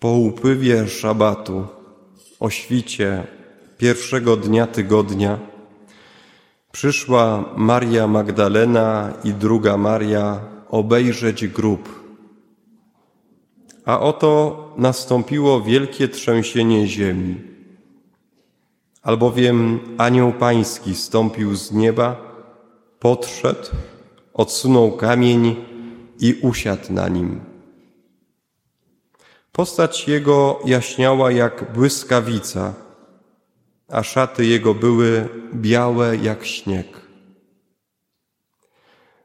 Po upływie szabatu, o świcie pierwszego dnia tygodnia, przyszła Maria Magdalena i druga Maria obejrzeć grób. A oto nastąpiło wielkie trzęsienie ziemi. Albowiem anioł pański stąpił z nieba, podszedł, odsunął kamień i usiadł na nim. Postać jego jaśniała jak błyskawica, a szaty jego były białe jak śnieg.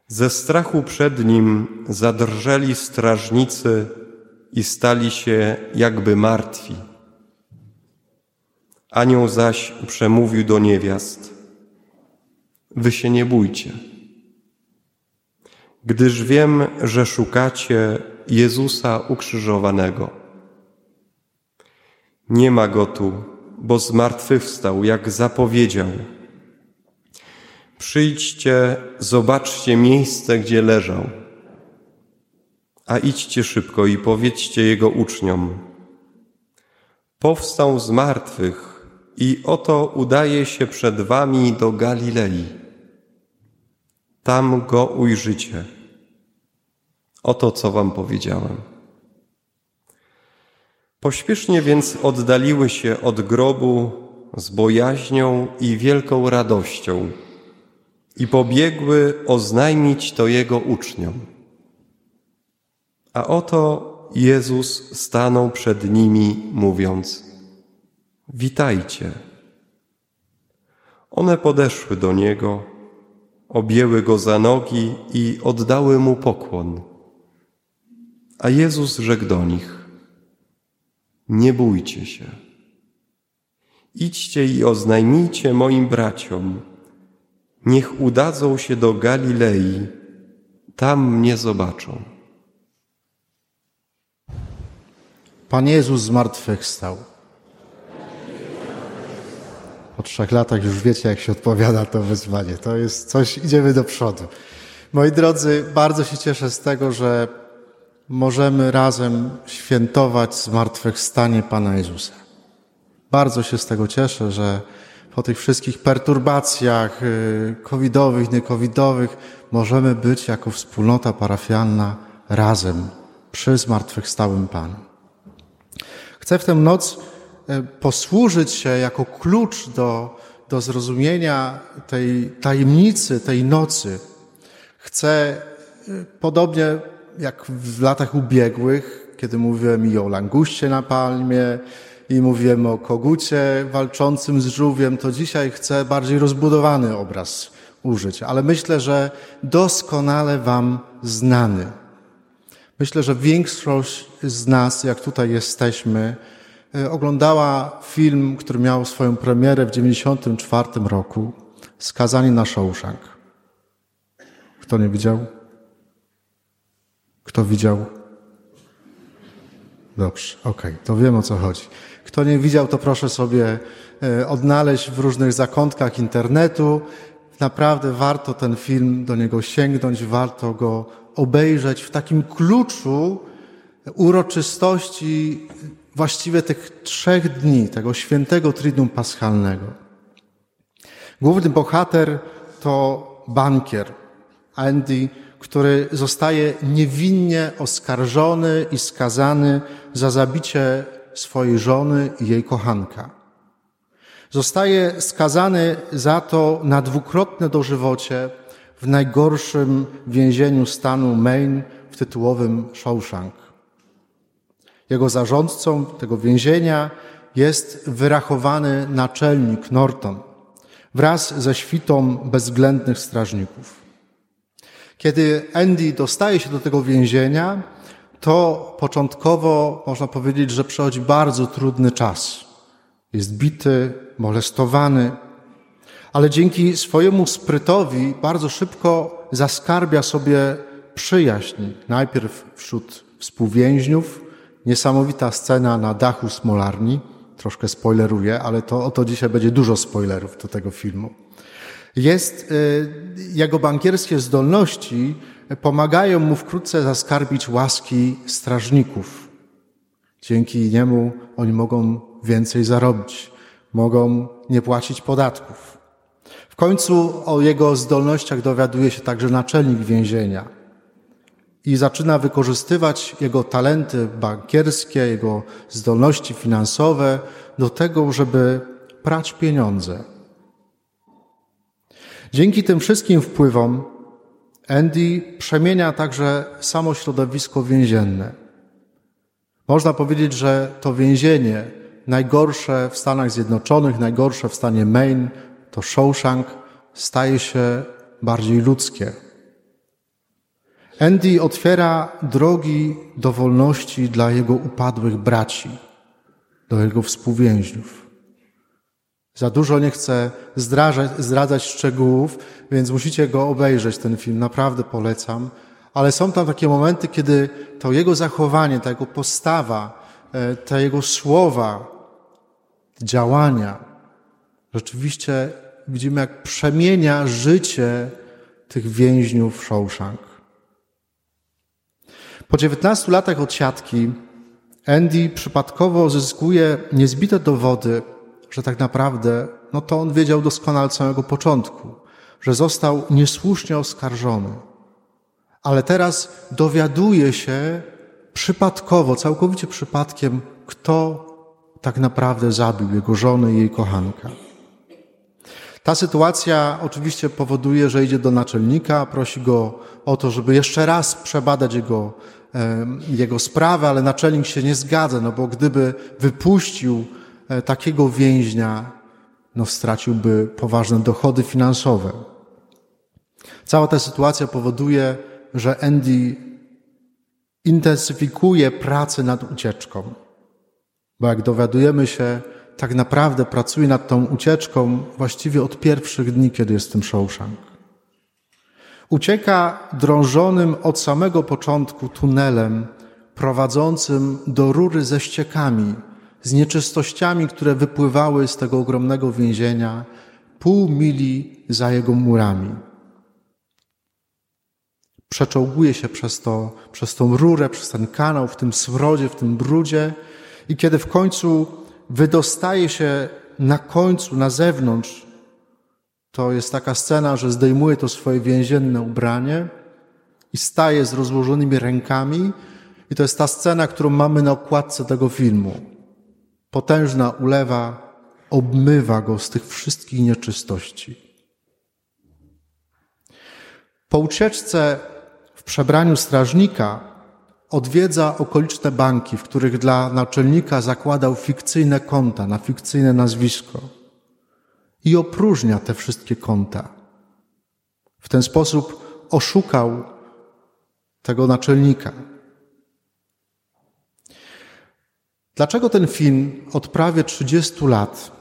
Ze strachu przed nim zadrżeli strażnicy i stali się jakby martwi. Anioł zaś przemówił do niewiast: Wy się nie bójcie, gdyż wiem, że szukacie Jezusa ukrzyżowanego. Nie ma go tu, bo zmartwychwstał, jak zapowiedział. Przyjdźcie, zobaczcie miejsce, gdzie leżał, a idźcie szybko i powiedzcie jego uczniom. Powstał z martwych i oto udaje się przed wami do Galilei. Tam go ujrzycie. Oto co wam powiedziałem. Pośpiesznie więc oddaliły się od grobu z bojaźnią i wielką radością i pobiegły oznajmić to jego uczniom. A oto Jezus stanął przed nimi, mówiąc: Witajcie. One podeszły do niego, objęły go za nogi i oddały mu pokłon. A Jezus rzekł do nich: Nie bójcie się. Idźcie i oznajmijcie moim braciom, niech udadzą się do Galilei, tam mnie zobaczą. Pan Jezus zmartwychwstał. Po trzech latach już wiecie, jak się odpowiada to wyzwanie. To jest coś, idziemy do przodu. Moi drodzy, bardzo się cieszę z tego, że możemy razem świętować zmartwychwstanie Pana Jezusa. Bardzo się z tego cieszę, że po tych wszystkich perturbacjach y, covidowych, niecovidowych możemy być jako wspólnota parafialna razem przy zmartwychwstałym Panu. Chcę w tę noc y, posłużyć się jako klucz do, do zrozumienia tej tajemnicy, tej nocy. Chcę y, podobnie jak w latach ubiegłych, kiedy mówiłem i o languście na palmie, i mówiłem o kogucie walczącym z żółwiem, to dzisiaj chcę bardziej rozbudowany obraz użyć, ale myślę, że doskonale Wam znany. Myślę, że większość z nas, jak tutaj jesteśmy, e, oglądała film, który miał swoją premierę w 1994 roku, Skazani na Shawshank. Kto nie widział? Kto widział? Dobrze, okej, okay, to wiem o co chodzi. Kto nie widział, to proszę sobie e, odnaleźć w różnych zakątkach internetu. Naprawdę warto ten film do niego sięgnąć, warto go obejrzeć w takim kluczu uroczystości właściwie tych trzech dni, tego świętego Triduum Paschalnego. Główny bohater to bankier Andy który zostaje niewinnie oskarżony i skazany za zabicie swojej żony i jej kochanka. Zostaje skazany za to na dwukrotne dożywocie w najgorszym więzieniu stanu Maine w tytułowym Shawshank. Jego zarządcą tego więzienia jest wyrachowany naczelnik Norton wraz ze świtą bezwzględnych strażników. Kiedy Andy dostaje się do tego więzienia, to początkowo można powiedzieć, że przechodzi bardzo trudny czas. Jest bity, molestowany, ale dzięki swojemu sprytowi bardzo szybko zaskarbia sobie przyjaźń. Najpierw wśród współwięźniów, niesamowita scena na dachu smolarni, troszkę spoileruję, ale to o to dzisiaj będzie dużo spoilerów do tego filmu jest, y, jego bankierskie zdolności pomagają mu wkrótce zaskarbić łaski strażników. Dzięki niemu oni mogą więcej zarobić, mogą nie płacić podatków. W końcu o jego zdolnościach dowiaduje się także naczelnik więzienia i zaczyna wykorzystywać jego talenty bankierskie, jego zdolności finansowe do tego, żeby prać pieniądze. Dzięki tym wszystkim wpływom Andy przemienia także samo środowisko więzienne. Można powiedzieć, że to więzienie, najgorsze w Stanach Zjednoczonych, najgorsze w stanie Maine, to Shawshank, staje się bardziej ludzkie. Andy otwiera drogi do wolności dla jego upadłych braci, do jego współwięźniów. Za dużo nie chcę zdradzać, zdradzać szczegółów, więc musicie go obejrzeć, ten film. Naprawdę polecam. Ale są tam takie momenty, kiedy to jego zachowanie, ta jego postawa, e, te jego słowa, działania, rzeczywiście widzimy, jak przemienia życie tych więźniów Shawshank. Po 19 latach odsiadki Andy przypadkowo zyskuje niezbite dowody, że tak naprawdę, no to on wiedział doskonale od samego początku, że został niesłusznie oskarżony. Ale teraz dowiaduje się przypadkowo, całkowicie przypadkiem, kto tak naprawdę zabił jego żonę i jej kochanka. Ta sytuacja oczywiście powoduje, że idzie do naczelnika, prosi go o to, żeby jeszcze raz przebadać jego, jego sprawę, ale naczelnik się nie zgadza, no bo gdyby wypuścił takiego więźnia, no straciłby poważne dochody finansowe. Cała ta sytuacja powoduje, że Andy intensyfikuje pracę nad ucieczką. Bo jak dowiadujemy się, tak naprawdę pracuje nad tą ucieczką właściwie od pierwszych dni, kiedy jest w tym Shawshank. Ucieka drążonym od samego początku tunelem prowadzącym do rury ze ściekami, z nieczystościami, które wypływały z tego ogromnego więzienia pół mili za jego murami. Przeczołguje się przez, to, przez tą rurę, przez ten kanał, w tym smrodzie, w tym brudzie i kiedy w końcu wydostaje się na końcu, na zewnątrz, to jest taka scena, że zdejmuje to swoje więzienne ubranie i staje z rozłożonymi rękami. I to jest ta scena, którą mamy na okładce tego filmu. Potężna ulewa obmywa go z tych wszystkich nieczystości. Po ucieczce w przebraniu strażnika odwiedza okoliczne banki, w których dla naczelnika zakładał fikcyjne konta na fikcyjne nazwisko i opróżnia te wszystkie konta. W ten sposób oszukał tego naczelnika. Dlaczego ten film od prawie 30 lat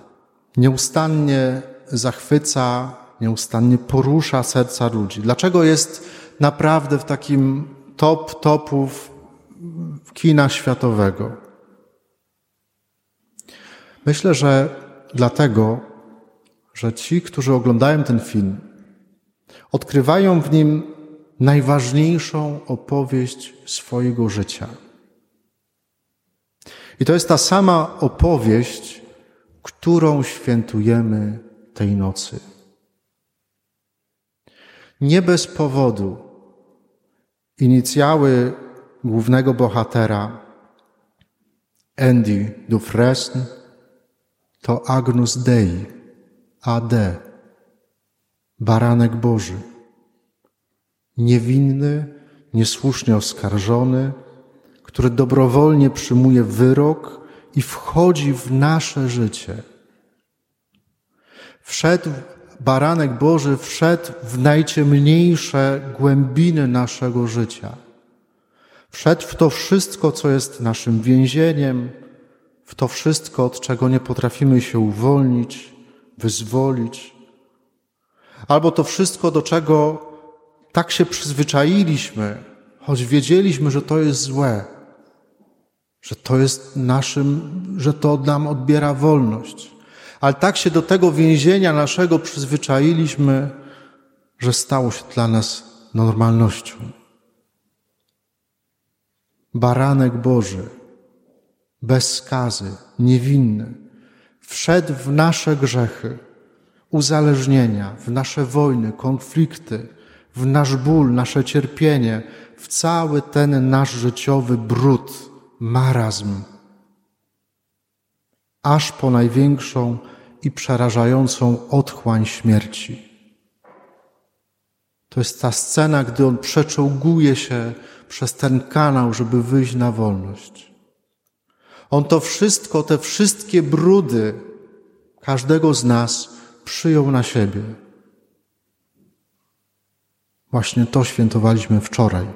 nieustannie zachwyca, nieustannie porusza serca ludzi? Dlaczego jest naprawdę w takim top topów kina światowego. Myślę, że dlatego, że ci, którzy oglądają ten film, odkrywają w nim najważniejszą opowieść swojego życia. I to jest ta sama opowieść, którą świętujemy tej nocy. Nie bez powodu inicjały głównego bohatera, Andy Dufresne, to Agnus Dei, AD, baranek Boży. Niewinny, niesłusznie oskarżony, który dobrowolnie przyjmuje wyrok i wchodzi w nasze życie. Wszedł, baranek Boży wszedł w najciemniejsze głębiny naszego życia. Wszedł w to wszystko, co jest naszym więzieniem, w to wszystko, od czego nie potrafimy się uwolnić, wyzwolić, albo to wszystko, do czego tak się przyzwyczailiśmy, choć wiedzieliśmy, że to jest złe, że to jest naszym, że to nam odbiera wolność. Ale tak się do tego więzienia naszego przyzwyczailiśmy, że stało się dla nas normalnością baranek Boży, bez skazy, niewinny, wszedł w nasze grzechy, uzależnienia, w nasze wojny, konflikty, w nasz ból, nasze cierpienie, w cały ten nasz życiowy brud, marazm, aż po największą i przerażającą otchłań śmierci. To jest ta scena, gdy on przeczołguje się przez ten kanał, żeby wyjść na wolność. On to wszystko, te wszystkie brudy każdego z nas przyjął na siebie. Właśnie to świętowaliśmy wczoraj,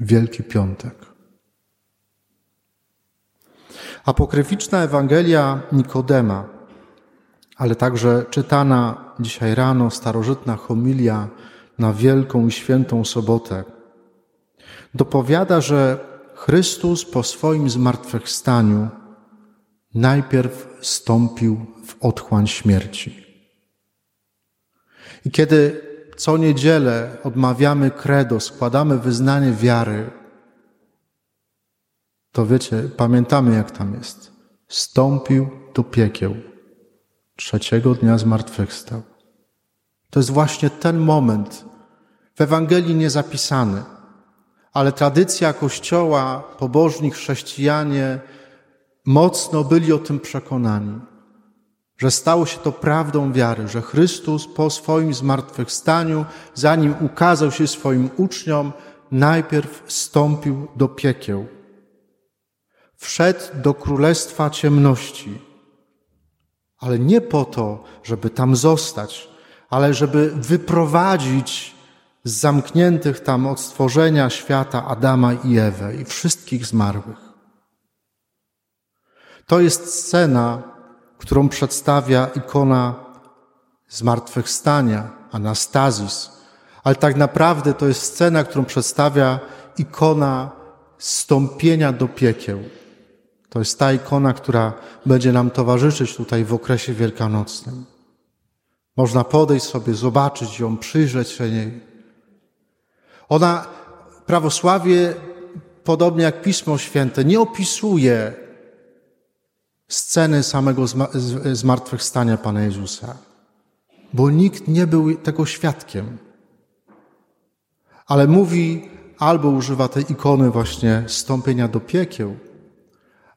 Wielki Piątek. Apokryficzna Ewangelia Nikodema, ale także czytana dzisiaj rano starożytna homilia na Wielką i Świętą Sobotę, dopowiada, że Chrystus po swoim zmartwychwstaniu najpierw stąpił w otchłań śmierci. I kiedy co niedzielę odmawiamy credo, składamy wyznanie wiary, to wiecie, pamiętamy jak tam jest. Stąpił do piekieł. Trzeciego dnia zmartwychwstał. To jest właśnie ten moment, w Ewangelii niezapisany, ale tradycja Kościoła, pobożni chrześcijanie mocno byli o tym przekonani, że stało się to prawdą wiary, że Chrystus po swoim zmartwychwstaniu, zanim ukazał się swoim uczniom, najpierw wstąpił do piekieł. Wszedł do królestwa ciemności, ale nie po to, żeby tam zostać, ale żeby wyprowadzić z zamkniętych tam od stworzenia świata Adama i Ewę i wszystkich zmarłych. To jest scena, którą przedstawia ikona zmartwychwstania, Anastazis, ale tak naprawdę to jest scena, którą przedstawia ikona stąpienia do piekieł. To jest ta ikona, która będzie nam towarzyszyć tutaj w okresie wielkanocnym. Można podejść sobie, zobaczyć ją, przyjrzeć się niej. Ona, prawosławie, podobnie jak Pismo Święte, nie opisuje sceny samego zmartwychwstania Pana Jezusa, bo nikt nie był tego świadkiem. Ale mówi, albo używa tej ikony właśnie stąpienia do piekieł,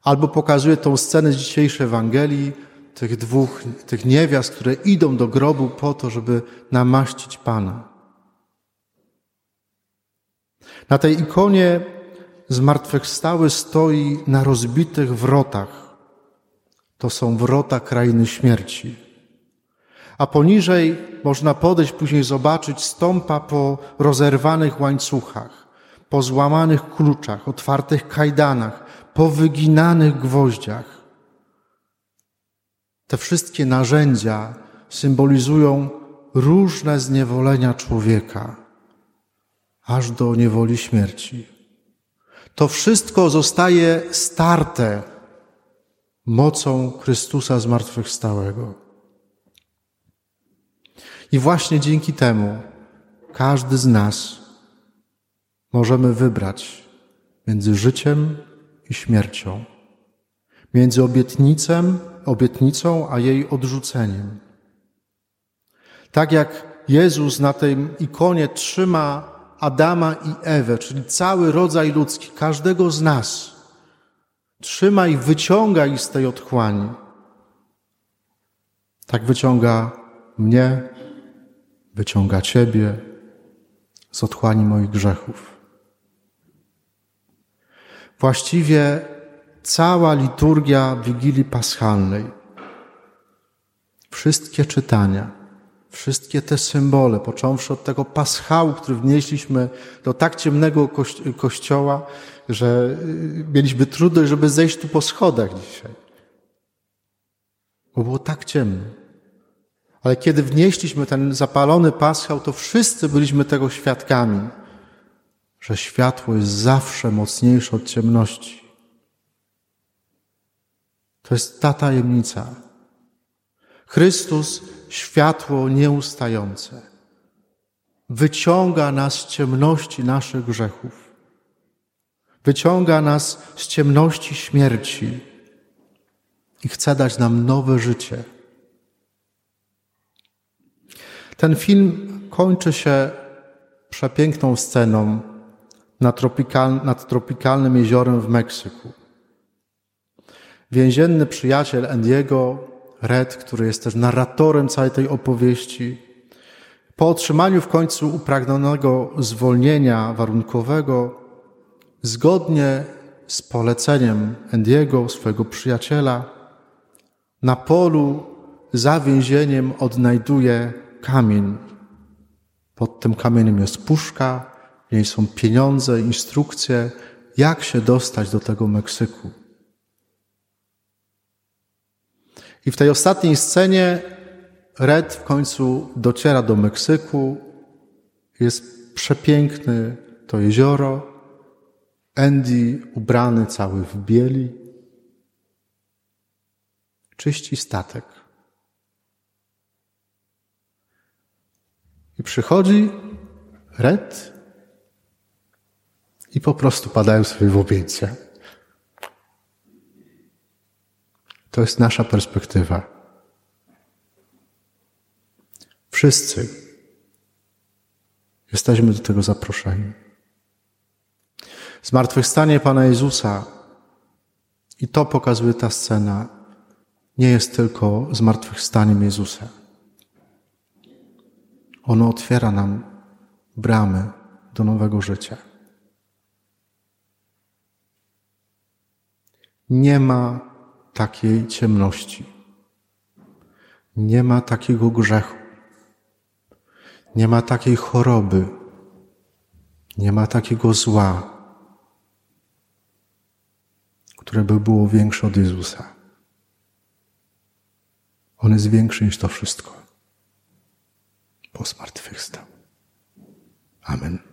albo pokazuje tą scenę z dzisiejszej Ewangelii, tych dwóch, tych niewiast, które idą do grobu po to, żeby namaścić Pana. Na tej ikonie zmartwychwstały stoi na rozbitych wrotach. To są wrota krainy śmierci. A poniżej można podejść, później zobaczyć, stąpa po rozerwanych łańcuchach, po złamanych kluczach, otwartych kajdanach, po wyginanych gwoździach. Te wszystkie narzędzia symbolizują różne zniewolenia człowieka, aż do niewoli śmierci. To wszystko zostaje starte mocą Chrystusa zmartwychwstałego. I właśnie dzięki temu każdy z nas możemy wybrać między życiem i śmiercią, między obietnicą, obietnicą a jej odrzuceniem. Tak jak Jezus na tej ikonie trzyma Adama i Ewę, czyli cały rodzaj ludzki, każdego z nas, trzyma i wyciąga ich z tej otchłani. Tak wyciąga mnie, wyciąga Ciebie z otchłani moich grzechów. Właściwie cała liturgia Wigilii Paschalnej, wszystkie czytania, wszystkie te symbole, począwszy od tego paschału, który wnieśliśmy do tak ciemnego kościoła, że y, mieliśmy trudność, żeby zejść tu po schodach dzisiaj. Bo było tak ciemno. Ale kiedy wnieśliśmy ten zapalony paschał, to wszyscy byliśmy tego świadkami że światło jest zawsze mocniejsze od ciemności. To jest ta tajemnica. Chrystus, światło nieustające, wyciąga nas z ciemności naszych grzechów. Wyciąga nas z ciemności śmierci i chce dać nam nowe życie. Ten film kończy się przepiękną sceną nad, tropikal, nad tropikalnym jeziorem w Meksyku. Więzienny przyjaciel Andiego, Red, który jest też narratorem całej tej opowieści, po otrzymaniu w końcu upragnionego zwolnienia warunkowego, zgodnie z poleceniem Andiego, swojego przyjaciela, na polu za więzieniem odnajduje kamień. Pod tym kamieniem jest puszka, w niej są pieniądze, instrukcje, jak się dostać do tego Meksyku. I w tej ostatniej scenie Red w końcu dociera do Meksyku. Jest przepiękny to jezioro. Andy ubrany cały w bieli. Czyści statek. I przychodzi Red po prostu padają sobie w objęcia. To jest nasza perspektywa. Wszyscy jesteśmy do tego zaproszeni. Zmartwychwstanie Pana Jezusa i to pokazuje ta scena, nie jest tylko zmartwychwstaniem Jezusa. Ono otwiera nam bramy do nowego życia. Nie ma takiej ciemności. Nie ma takiego grzechu. Nie ma takiej choroby. Nie ma takiego zła, które by było większe od Jezusa. On jest większy niż to wszystko. Po zmartwychwstał. Amen.